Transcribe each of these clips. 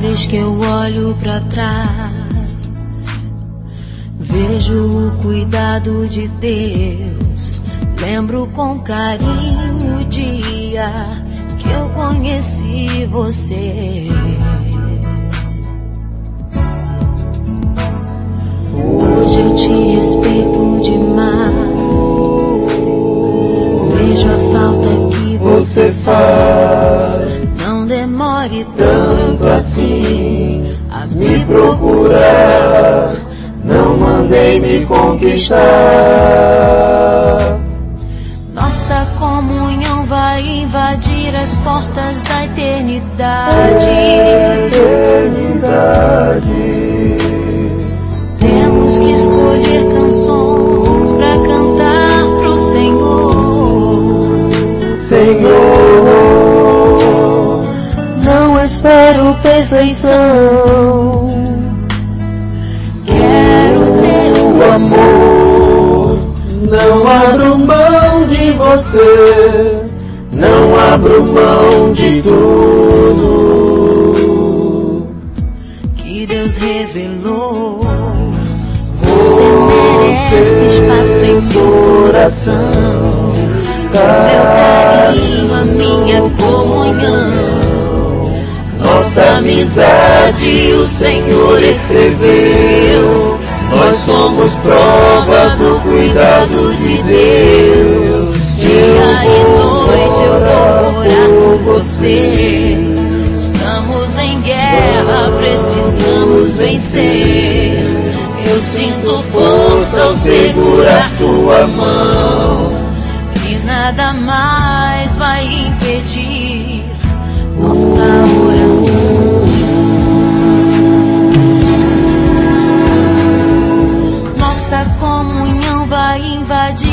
vez que eu olho para trás, vejo o cuidado de Deus. Lembro com carinho o dia que eu conheci você. Hoje eu te respeito demais. Vejo a falta que você faz. Não demore tanto assim a me procurar. Não mandei me conquistar. Nossa comunhão vai invadir as portas da eternidade. Eternidade. Temos que escolher canções perfeição. Quero teu amor, não abro mão de você, não abro mão de tudo. que Deus revelou. Você merece espaço em meu coração. Meu carinho, a minha comunhão. Amizade o Senhor escreveu. Nós somos prova do cuidado de Deus. Dia e noite eu vou orar por você. Estamos em guerra, precisamos vencer. Eu sinto força ao segurar sua mão. E nada mais vai impedir nossa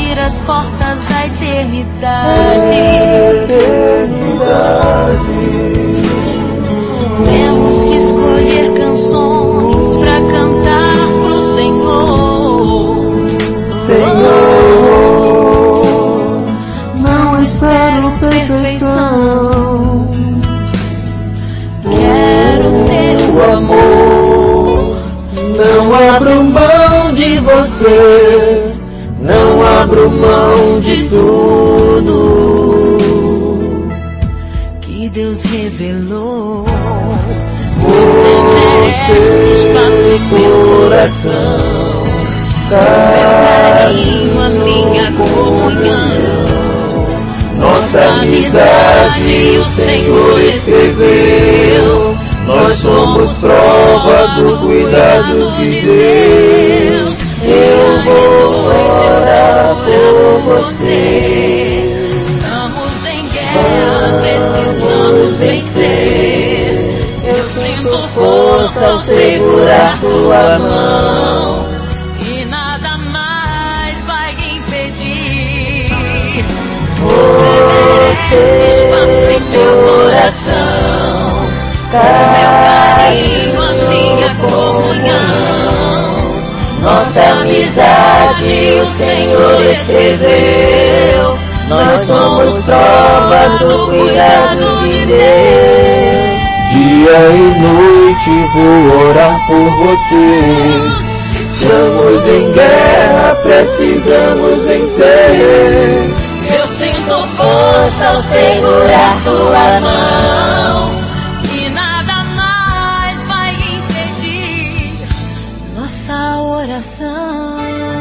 invadir as portas da eternidade. Temos que escolher canções pra cantar pro Senhor. Senhor, Não espero perfeição. Quero teu amor. não abro mão de você, Deus revelou. Você merece espaço em meu coração. Meu carinho, a minha comunhão. Nossa amizade o Senhor escreveu. Nós somos prova do cuidado de Deus. Eu vou orar por segurar tua mão. E nada mais vai impedir. Você merece espaço em meu coração. O meu carinho, a minha comunhão. Nossa amizade o Senhor escreveu. Nós somos prova do cuidado de Deus. Dia e noite vou orar por você. Estamos em guerra, precisamos vencer. Eu sinto força ao segurar tua mão. E nada mais vai impedir nossa oração.